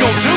go down.